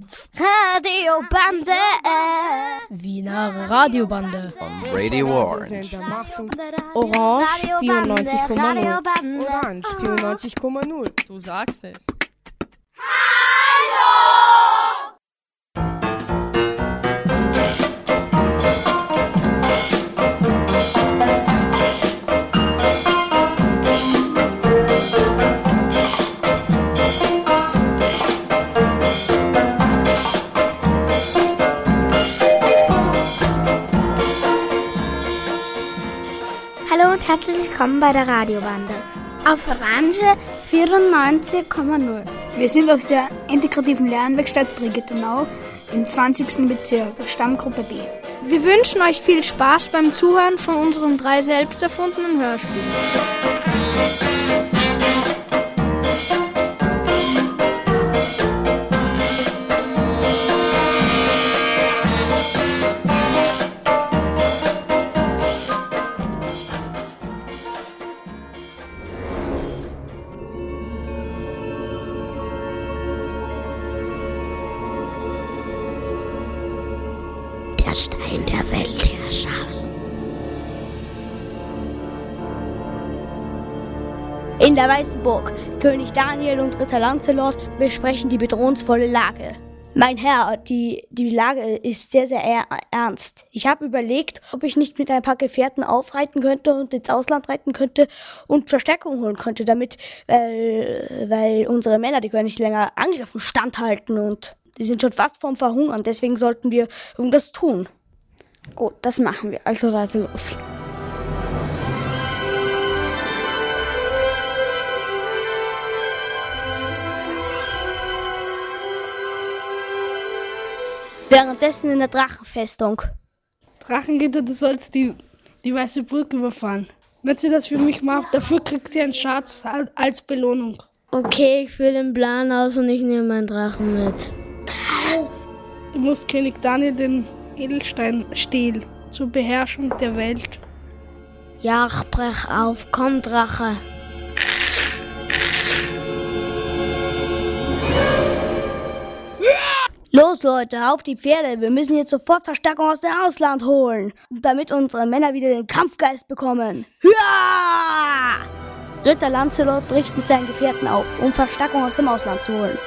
gibt's Radiobande. Wiener Radiobande. On Radio Orange. Orange 94,0. Orange 94,0. Du sagst es. Willkommen bei der Radiobande. Auf Orange 94,0. Wir sind aus der integrativen Lernwerkstatt Brigittenau im 20. Bezirk, Stammgruppe B. Wir wünschen euch viel Spaß beim Zuhören von unseren drei selbst erfundenen Hörspielen. König Daniel und Ritter Lancelot besprechen die bedrohungsvolle Lage. Mein Herr, die, die Lage ist sehr, sehr er ernst. Ich habe überlegt, ob ich nicht mit ein paar Gefährten aufreiten könnte und ins Ausland reiten könnte und Verstärkung holen könnte, damit, weil, weil unsere Männer, die können nicht länger Angriffen standhalten und die sind schon fast vorm Verhungern. Deswegen sollten wir irgendwas tun. Gut, das machen wir. Also reise los. Währenddessen in der Drachenfestung. Drachengitter, du sollst die, die Weiße Burg überfahren. Wenn sie das für mich macht, dafür kriegt sie einen Schatz al- als Belohnung. Okay, ich führe den Plan aus und ich nehme meinen Drachen mit. Du musst König Daniel den Edelstein stehlen, zur Beherrschung der Welt. Ja, brech auf. Komm, Drache. Los Leute, auf die Pferde. Wir müssen jetzt sofort Verstärkung aus dem Ausland holen, damit unsere Männer wieder den Kampfgeist bekommen. Hüa! Ritter Lancelot bricht mit seinen Gefährten auf, um Verstärkung aus dem Ausland zu holen.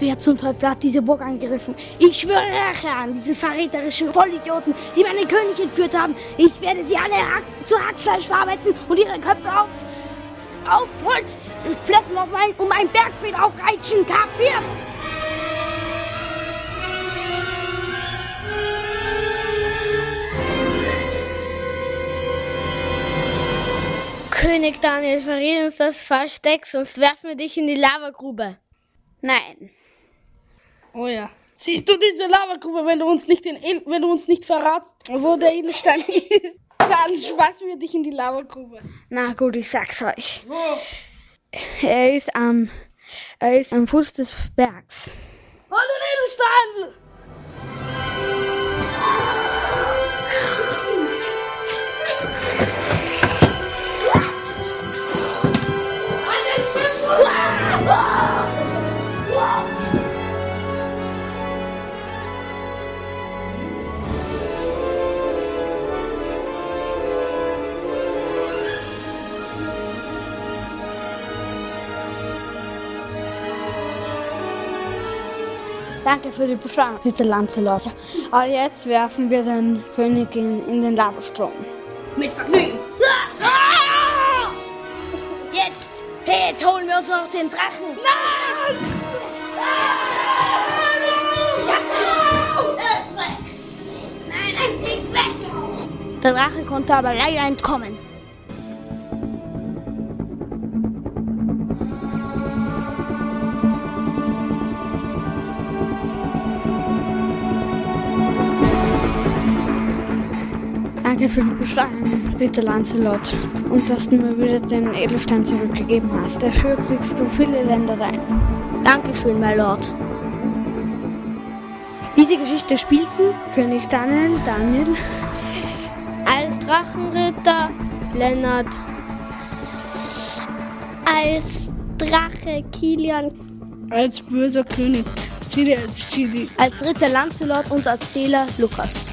Wer zum Teufel hat diese Burg angegriffen? Ich schwöre Rache an diese verräterischen Vollidioten, die meinen König entführt haben. Ich werde sie alle hack zu Hackfleisch verarbeiten und ihre Köpfe auf, auf Holzflecken auf mein, um ein Bergfried aufreitschen. Kapiert? König Daniel, verriet uns das Versteck, sonst werfen wir dich in die Lavagrube. Nein. Oh ja. Siehst du diese Lavagrube, wenn du uns nicht, den El wenn du uns nicht verratst, wo der Edelstein ist, dann schmeißen wir dich in die Lavagrube. Na gut, ich sag's euch. Wo? Er ist am, er ist am Fuß des Bergs. Oh, der Edelstein! Danke für die Beschreibung, Ritter Lancelot. Aber jetzt werfen wir den König in, den Lavastrom. Mit Vergnügen. Jetzt, hey, jetzt holen wir uns noch den Drachen. Nein! Nein, lass nichts weg! Der Drache konnte aber leider entkommen. Für die Beschreibung, Ritter Lancelot. Und dass du mir wieder den Edelstein zurückgegeben hast. Dafür kriegst du viele Ländereien. Dankeschön, my Lord. Diese Geschichte spielten König Daniel, Daniel, Als Drachenritter Lennart. Als Drache Kilian. Als böser König. Chili als Chili. als Ritter Lancelot und Erzähler Lukas.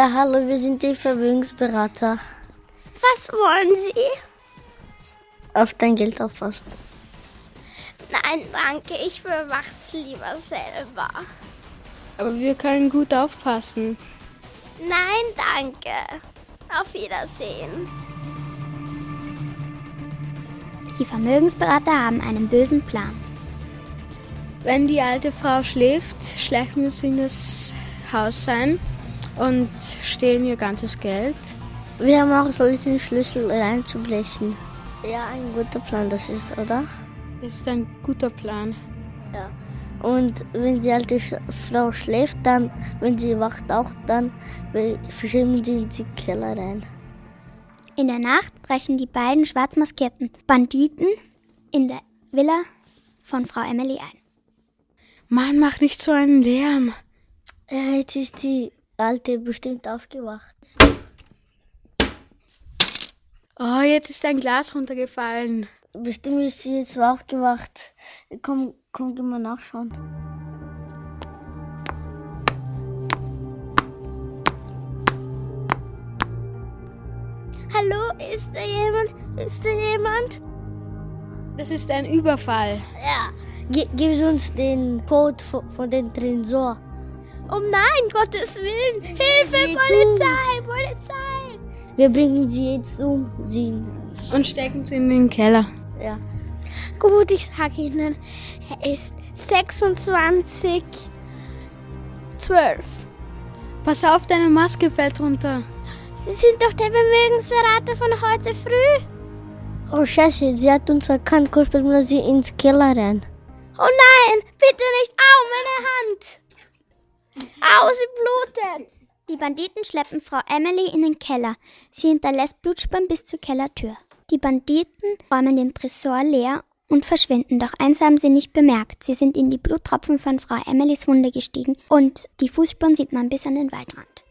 Ja, hallo, wir sind die Vermögensberater. Was wollen Sie? Auf dein Geld aufpassen. Nein, danke. Ich bewach's lieber selber. Aber wir können gut aufpassen. Nein, danke. Auf Wiedersehen. Die Vermögensberater haben einen bösen Plan. Wenn die alte Frau schläft, schleichen wir uns in das Haus ein und stehlen ihr ganzes Geld. Wir haben auch solchen Schlüssel reinzublechen. Ja, ein guter Plan das ist, oder? Das ist ein guter Plan. Ja. Und wenn die alte Frau schläft, dann, wenn sie wacht auch, dann verschieben sie in den Keller rein. In der Nacht brechen die beiden schwarzmaskierten Banditen in der Villa von Frau Emily ein. Mann, mach nicht so einen Lärm. Ja, jetzt ist die alte bestimmt aufgewacht. Oh, jetzt ist ein Glas runtergefallen. Bestimmt ist sie jetzt aufgewacht. Komm, komm, geh mal nachschauen. Hallo, ist da jemand? Ist da jemand? Das ist ein Überfall. Ja. Ge gib uns den Code von, von dem Tresor. Oh nein, Gottes Willen! Hilfe, Sieh Polizei, Polizei! Wir bringen sie jetzt um. Sie. Und stecken sie in den Keller. Ja. Gut, ich sag Ihnen, er ist 26, 12. Pass auf, deine Maske fällt runter. Sie sind doch der Vermögensberater von heute früh. Oh Scheiße, sie hat uns erkannt. Springen wir sie ins Keller rein. Oh nein, bitte nicht. Au, meine Hand. Au, sie blutet. Die Banditen schleppen Frau Emily in den Keller. Sie hinterlässt Blutspuren bis zur Kellertür. Die Banditen räumen den Tresor leer und verschwinden, doch eins haben sie nicht bemerkt. Sie sind in die Bluttropfen von Frau Emilys Wunde gestiegen und die Fußspuren sieht man bis an den Waldrand.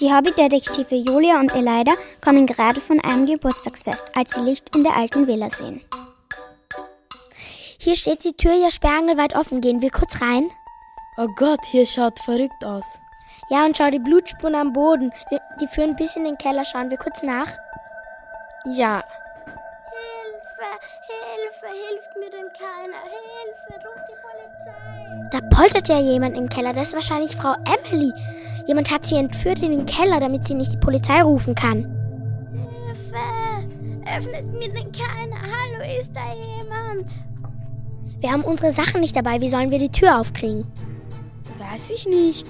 Die Hobbydetektive Julia und Elida kommen gerade von einem Geburtstagsfest, als sie Licht in der alten Villa sehen. Hier steht die Tür ja sperrangelweit offen. Gehen wir kurz rein? Oh Gott, hier schaut verrückt aus. Ja, und schau die Blutspuren am Boden. Die führen bis in den Keller. Schauen wir kurz nach. Ja, Hilfe, Hilfe, hilft mir denn keiner? Hilfe, ruf die Polizei. Da poltert ja jemand im Keller. Das ist wahrscheinlich Frau Emily. Jemand hat sie entführt in den Keller, damit sie nicht die Polizei rufen kann. Hilfe, öffnet mir denn keiner? Hallo, ist da jemand? Wir haben unsere Sachen nicht dabei. Wie sollen wir die Tür aufkriegen? Weiß ich nicht.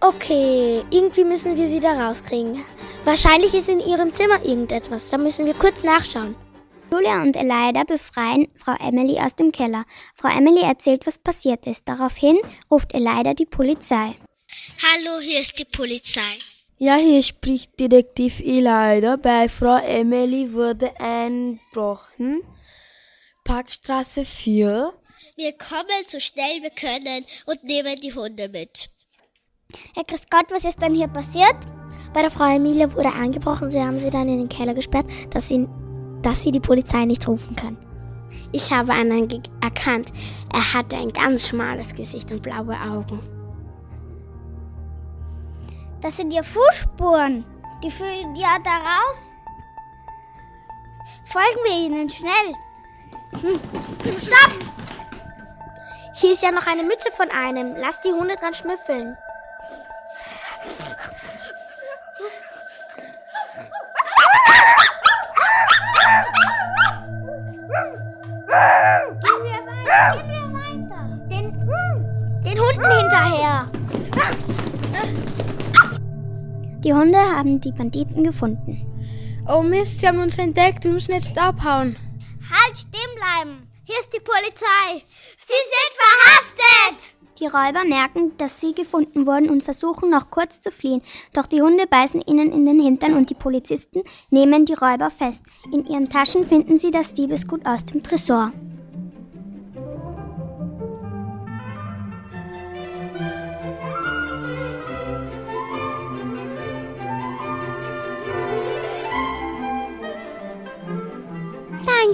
Okay, irgendwie müssen wir sie da rauskriegen. Wahrscheinlich ist in ihrem Zimmer irgendetwas. Da müssen wir kurz nachschauen. Julia und Elida befreien Frau Emily aus dem Keller. Frau Emily erzählt, was passiert ist. Daraufhin ruft Elida die Polizei. Hallo, hier ist die Polizei. Ja, hier spricht Detektiv Elida. Bei Frau Emily wurde einbrochen. Parkstraße 4. Wir kommen so schnell wir können und nehmen die Hunde mit. Herr Chris Gott, was ist denn hier passiert? Bei der Frau Emilie wurde eingebrochen. Sie haben sie dann in den Keller gesperrt, dass sie, dass sie die Polizei nicht rufen können. Ich habe einen erkannt. Er hatte ein ganz schmales Gesicht und blaue Augen. Das sind ja Fußspuren. Die führen ja da raus. Folgen wir ihnen schnell. Hm. Stopp! Hier ist ja noch eine Mütze von einem. Lass die Hunde dran schnüffeln. Gehen wir weiter, gehen wir weiter. Den, den Hunden hinterher. Die Hunde haben die Banditen gefunden. Oh Mist, sie haben uns entdeckt. Wir müssen jetzt abhauen. Halt, stehen bleiben. Hier ist die Polizei. Sie sind verhaftet. Die Räuber merken, dass sie gefunden wurden und versuchen noch kurz zu fliehen. Doch die Hunde beißen ihnen in den Hintern und die Polizisten nehmen die Räuber fest. In ihren Taschen finden sie das Diebesgut aus dem Tresor.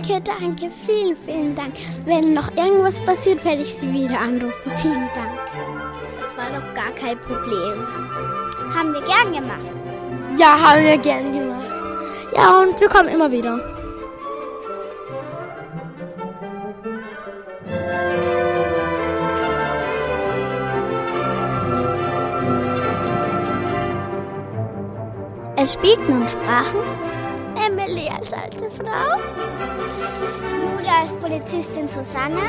Danke, danke, vielen, vielen Dank. Wenn noch irgendwas passiert, werde ich Sie wieder anrufen. Vielen Dank. Das war doch gar kein Problem. Haben wir gern gemacht. Ja, haben wir gerne gemacht. Ja, und wir kommen immer wieder. Es spielten und sprachen Emily als alte Frau, Polizistin Susanne,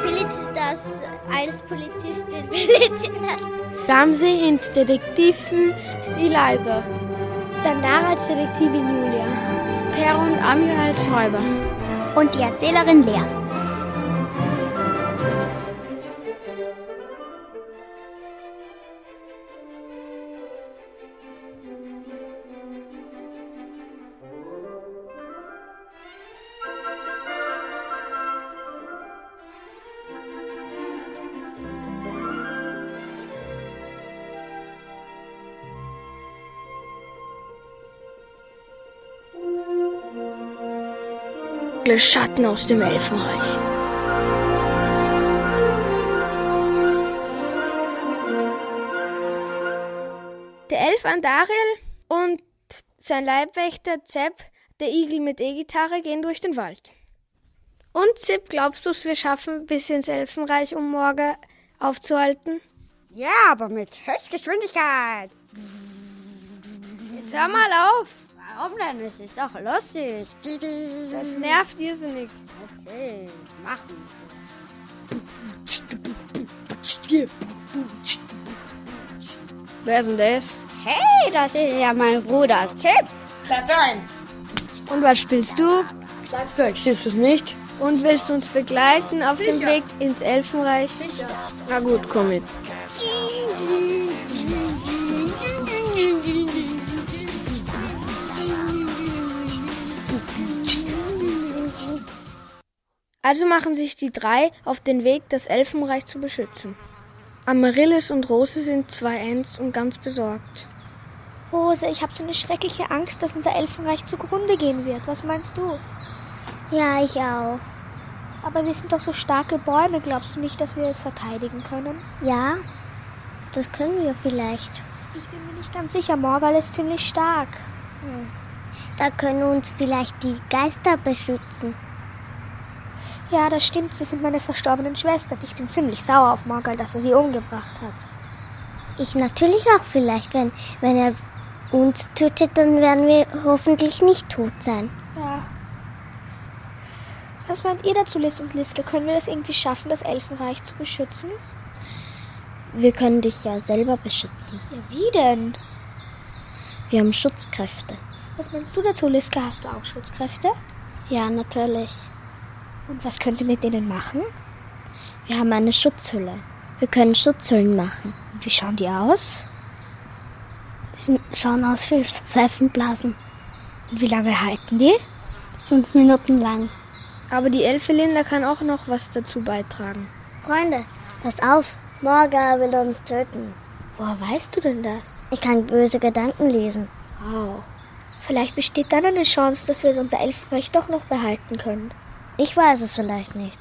Felicitas als Polizistin Felicitas. Ramsey ins Detektiven Elida, Dandara als Detektivin Julia, Per und Amir als Räuber. und die Erzählerin Lea. Dunkle Schatten aus dem Elfenreich. Der Elf Andariel und sein Leibwächter Zepp, der Igel mit E-Gitarre, gehen durch den Wald. Und Zip, glaubst du, wir schaffen bis ins Elfenreich, um morgen aufzuhalten? Ja, aber mit Höchstgeschwindigkeit. Jetzt hör mal auf! Denn? Es ist doch lustig. Das nervt irrsinnig. Okay, machen. Wer ist denn das? Hey, das ist ja mein Bruder Zip. Und was spielst du? Schlagzeug, siehst du es nicht? Und willst du uns begleiten auf dem Weg ins Elfenreich? Na gut, komm mit. Also machen sich die drei auf den Weg, das Elfenreich zu beschützen. Amaryllis und Rose sind zwei Ents und ganz besorgt. Rose, ich habe so eine schreckliche Angst, dass unser Elfenreich zugrunde gehen wird. Was meinst du? Ja, ich auch. Aber wir sind doch so starke Bäume. Glaubst du nicht, dass wir es verteidigen können? Ja, das können wir vielleicht. Ich bin mir nicht ganz sicher. Morgal ist ziemlich stark. Hm. Da können uns vielleicht die Geister beschützen. Ja, das stimmt. Sie sind meine verstorbenen Schwestern. Ich bin ziemlich sauer auf Morgal, dass er sie umgebracht hat. Ich natürlich auch vielleicht. Wenn, wenn er uns tötet, dann werden wir hoffentlich nicht tot sein. Ja. Was meint ihr dazu, List und Liske? Können wir das irgendwie schaffen, das Elfenreich zu beschützen? Wir können dich ja selber beschützen. Ja, wie denn? Wir haben Schutzkräfte. Was meinst du dazu, Liske? Hast du auch Schutzkräfte? Ja, natürlich. Und was könnt ihr mit denen machen? Wir haben eine Schutzhülle. Wir können Schutzhüllen machen. Und wie schauen die aus? Die schauen aus wie Seifenblasen. Und wie lange halten die? Fünf Minuten lang. Aber die Elfelinda kann auch noch was dazu beitragen. Freunde, passt auf. Morga will uns töten. Woher weißt du denn das? Ich kann böse Gedanken lesen. Wow. Vielleicht besteht dann eine Chance, dass wir unser Elfenreich doch noch behalten können. Ich weiß es vielleicht nicht.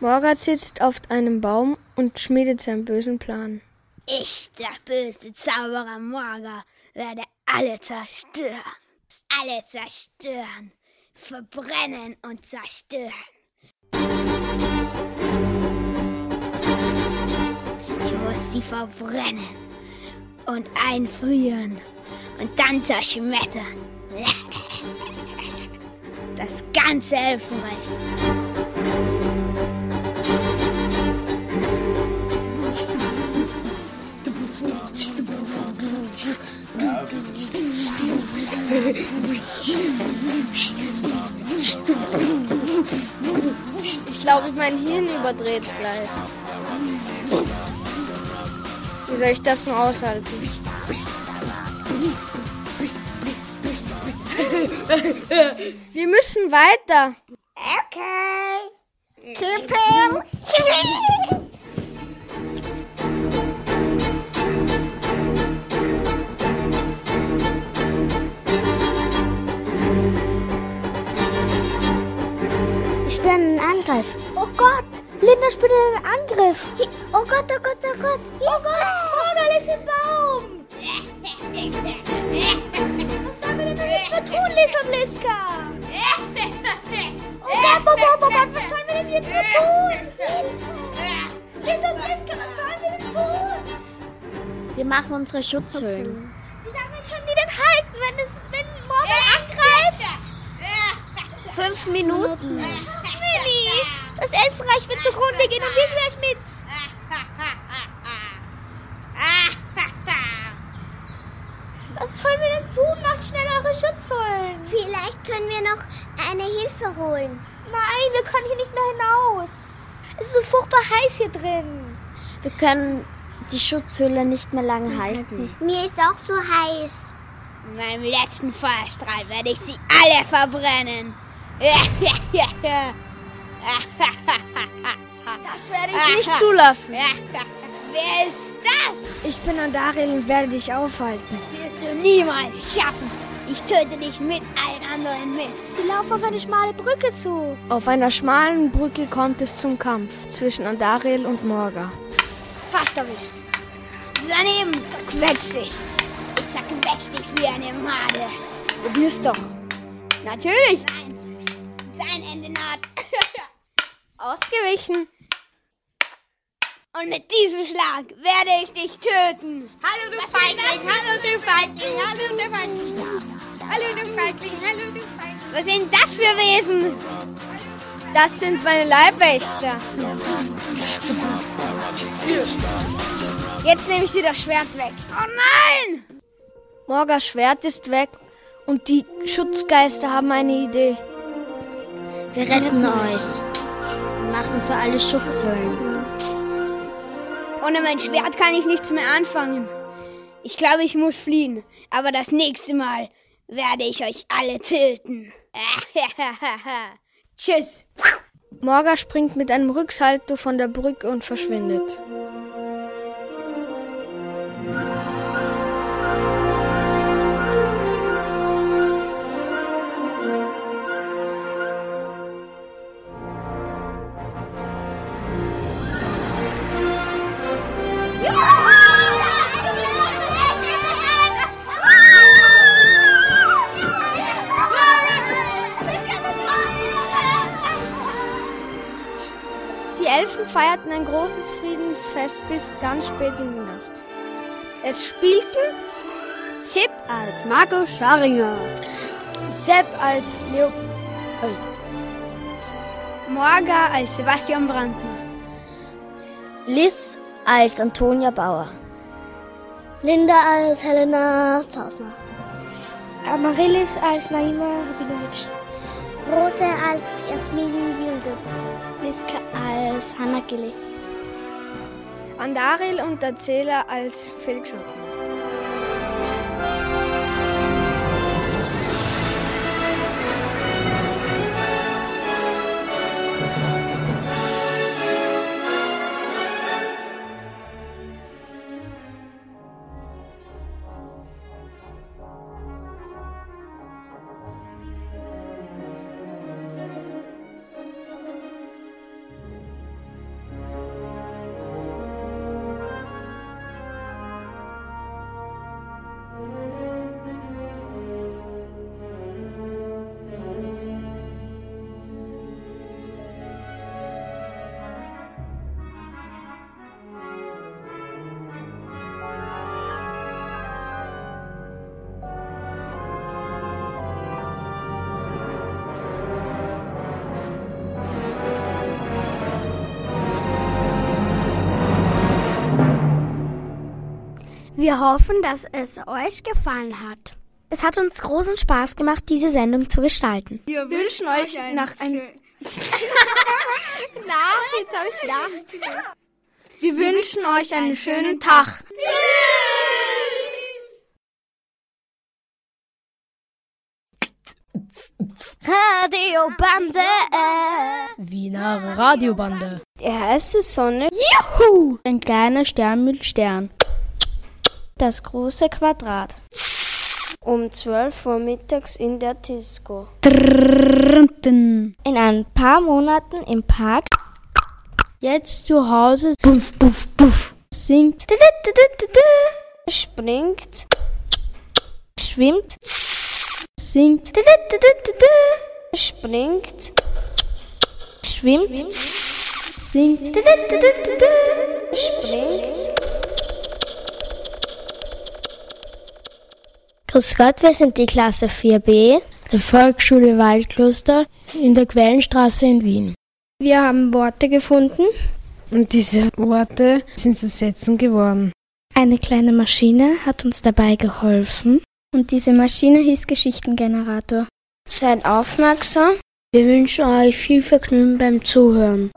Morga sitzt auf einem Baum und schmiedet seinen bösen Plan. Ich, der böse Zauberer Morga, werde alle zerstören. Alle zerstören. Verbrennen und zerstören. Ich muss sie verbrennen und einfrieren und dann zerschmettern. Das ganze Elfenreich. Ich glaube, mein Hirn überdreht gleich. Wie soll ich das nur aushalten? Wir müssen weiter. Okay. Keep him. unsere Schutzhüllen. Wie lange können die denn halten, wenn, es, wenn Morgan angreift? Fünf Minuten. Millie, das Elfenreich wird zugrunde gehen und wir gleich mit. Was sollen wir denn tun? Macht schnell eure Schutzhüllen. Vielleicht können wir noch eine Hilfe holen. Nein, wir können hier nicht mehr hinaus. Es ist so furchtbar heiß hier drin. Wir können die Schutzhülle nicht mehr lange halten. Mir ist auch so heiß. In meinem letzten Feuerstrahl werde ich sie alle verbrennen. Das werde ich nicht zulassen. Wer ist das? Ich bin Andaril und werde dich aufhalten. Wirst du niemals schaffen. Ich töte dich mit allen anderen mit. Sie laufen auf eine schmale Brücke zu. Auf einer schmalen Brücke kommt es zum Kampf zwischen Andaril und Morga. Fast erwischt. Daneben, zerquetsch dich. Ich zerquetsch dich wie eine Made. Probier's doch. Natürlich. Nein. Dein Ende naht. Ausgewichen. Und mit diesem Schlag werde ich dich töten. Hallo du Feigling, hallo du Feigling, hallo du Feigling. Hallo du Feigling, hallo du Feigling. Was sind das für Wesen? Das sind meine Leibwächter. Jetzt nehme ich dir das Schwert weg. Oh nein! Morgas Schwert ist weg und die Schutzgeister haben eine Idee. Wir retten euch. Machen für alle Schutzhüllen. Ohne mein Schwert kann ich nichts mehr anfangen. Ich glaube, ich muss fliehen. Aber das nächste Mal werde ich euch alle töten. Tschüss. Morga springt mit einem Rücksalto von der Brücke und verschwindet. Feierten ein großes Friedensfest bis ganz spät in die Nacht. Es spielten Zip als Marco Scharinger. Zepp als Leopold. Morga als Sebastian Brandner. Liz als Antonia Bauer. Linda als Helena Zausner. Amaryllis als Naima Rabinovic. Rose als Jasmin Yildiz. Liska als Hanna Gilly. Andaril und Erzähler als Felix Schwarzen. Wir hoffen, dass es euch gefallen hat. Es hat uns großen Spaß gemacht, diese Sendung zu gestalten. Wir wünschen euch nach einem... Na, jetzt habe ich lachen Wir wünschen euch einen schönen Tag. Radiobande. Wiener Radiobande. Die heiße Sonne. Juhu! Ein kleiner Stern mit Stern. Das große Quadrat. Um 12 Uhr mittags in der Disco. In ein paar Monaten im Park. Jetzt zu Hause. Puff, puff, puff. Singt. Springt. Schwimmt. Singt. Springt. Schwimmt. Singt. Springt. Grüß Gott, wir sind die Klasse 4b der Volksschule Waldkloster in der Quellenstraße in Wien. Wir haben Worte gefunden. Und diese Worte sind zu Sätzen geworden. Eine kleine Maschine hat uns dabei geholfen. Und diese Maschine hieß Geschichtengenerator. Seid aufmerksam. Wir wünschen euch viel Vergnügen beim Zuhören.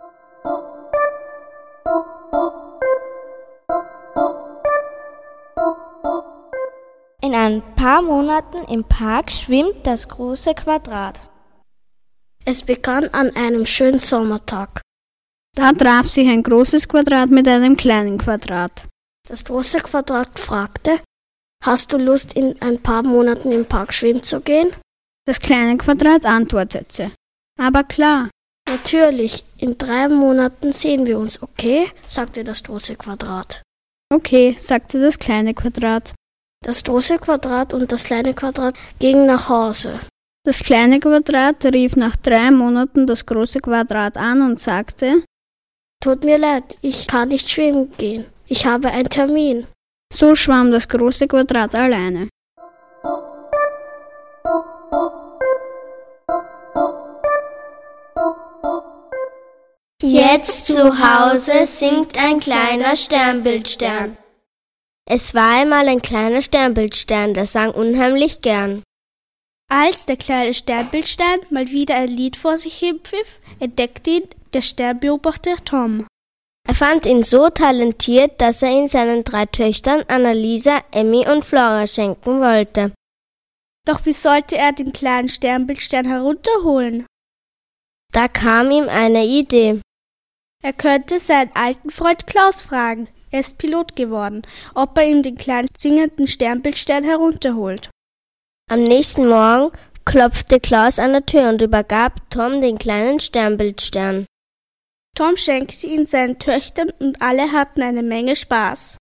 In ein paar Monaten im Park schwimmt das große Quadrat. Es begann an einem schönen Sommertag. Da traf sich ein großes Quadrat mit einem kleinen Quadrat. Das große Quadrat fragte, Hast du Lust, in ein paar Monaten im Park schwimmen zu gehen? Das kleine Quadrat antwortete, aber klar. Natürlich, in drei Monaten sehen wir uns, okay? sagte das große Quadrat. Okay, sagte das kleine Quadrat. Das große Quadrat und das kleine Quadrat gingen nach Hause. Das kleine Quadrat rief nach drei Monaten das große Quadrat an und sagte, Tut mir leid, ich kann nicht schwimmen gehen. Ich habe einen Termin. So schwamm das große Quadrat alleine. Jetzt zu Hause singt ein kleiner Sternbildstern. Es war einmal ein kleiner Sternbildstern, der sang unheimlich gern. Als der kleine Sternbildstern mal wieder ein Lied vor sich hinpfiff, entdeckte ihn der Sternbeobachter Tom. Er fand ihn so talentiert, dass er ihn seinen drei Töchtern Annalisa, Emmy und Flora schenken wollte. Doch wie sollte er den kleinen Sternbildstern herunterholen? Da kam ihm eine Idee. Er könnte seinen alten Freund Klaus fragen, er ist Pilot geworden, ob er ihm den kleinen singenden Sternbildstern herunterholt. Am nächsten Morgen klopfte Klaus an der Tür und übergab Tom den kleinen Sternbildstern. Tom schenkte ihn seinen Töchtern und alle hatten eine Menge Spaß.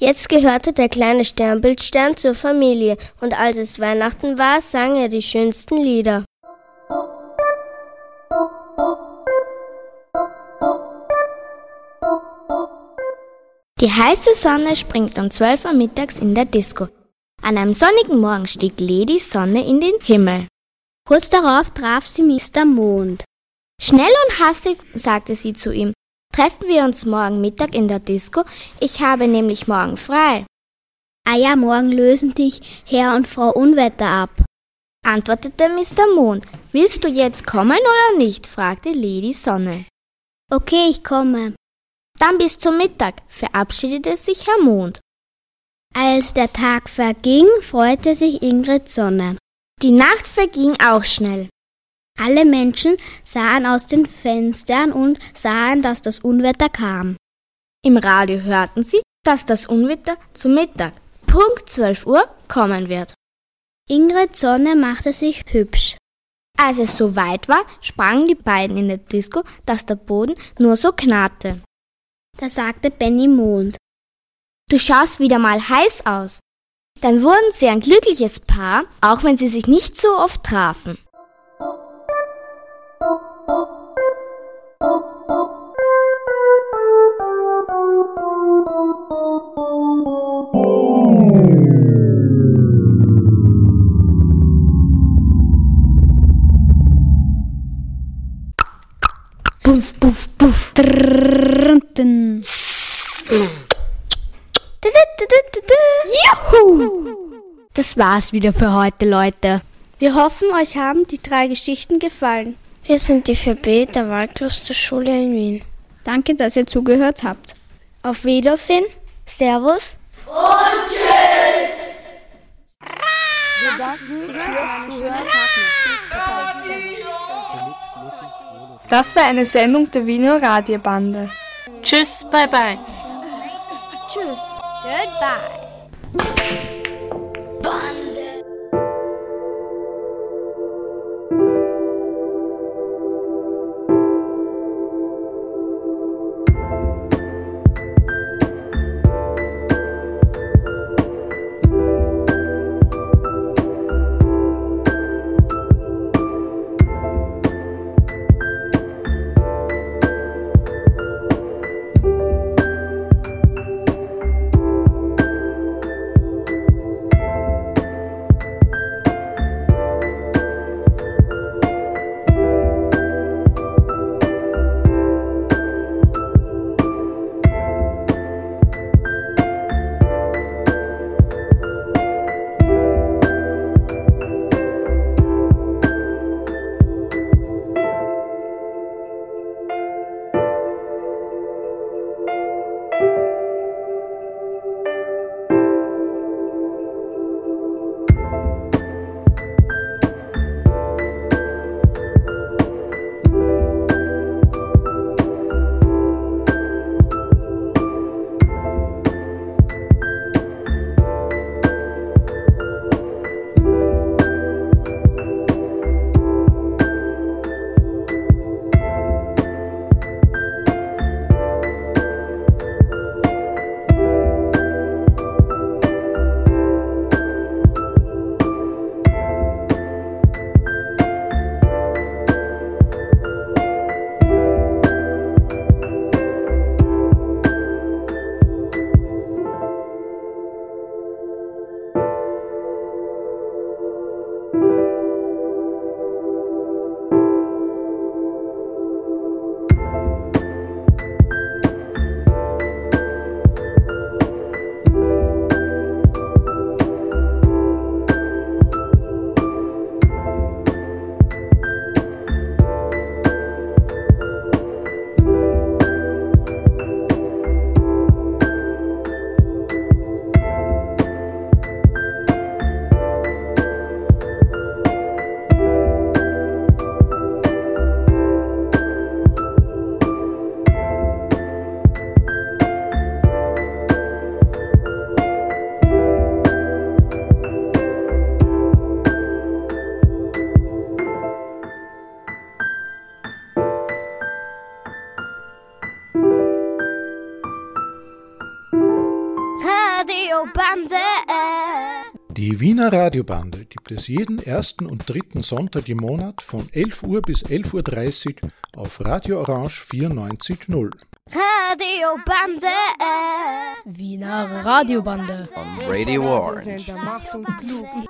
Jetzt gehörte der kleine Sternbildstern zur Familie und als es Weihnachten war, sang er die schönsten Lieder. Die heiße Sonne springt um 12 Uhr mittags in der Disco. An einem sonnigen Morgen stieg Lady Sonne in den Himmel. Kurz darauf traf sie Mr. Mond. Schnell und hastig sagte sie zu ihm, treffen wir uns morgen Mittag in der Disco, ich habe nämlich morgen frei. Ah ja, morgen lösen dich Herr und Frau Unwetter ab, antwortete Mr. Mond. Willst du jetzt kommen oder nicht? fragte Lady Sonne. Okay, ich komme, dann bis zum Mittag verabschiedete sich Herr Mond. Als der Tag verging, freute sich Ingrid Sonne. Die Nacht verging auch schnell. Alle Menschen sahen aus den Fenstern und sahen, dass das Unwetter kam. Im Radio hörten sie, dass das Unwetter zum Mittag, Punkt 12 Uhr, kommen wird. Ingrid Sonne machte sich hübsch. Als es so weit war, sprangen die beiden in der Disco, dass der Boden nur so knarrte. Da sagte Benny Mond. Du schaust wieder mal heiß aus. Dann wurden sie ein glückliches Paar, auch wenn sie sich nicht so oft trafen. Puff, puff, puff. Trrr. Nachrichten. Juhu! Das war's wieder für heute, Leute. Wir hoffen, euch haben die drei Geschichten gefallen. Wir sind die 4B der Waldklosterschule in Wien. Danke, dass ihr zugehört habt. Auf Wiedersehen, Servus und Tschüss! Das war eine Sendung der Wiener Radiobande. Tschüss, bye bye. Tschüss. Goodbye. Radiobande gibt es jeden ersten und dritten Sonntag im Monat von 11 Uhr bis 11.30 Uhr auf Radio Orange 94.0. Radiobande. Wiener Radiobande. On Radio Orange.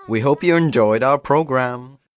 We hope you enjoyed our program.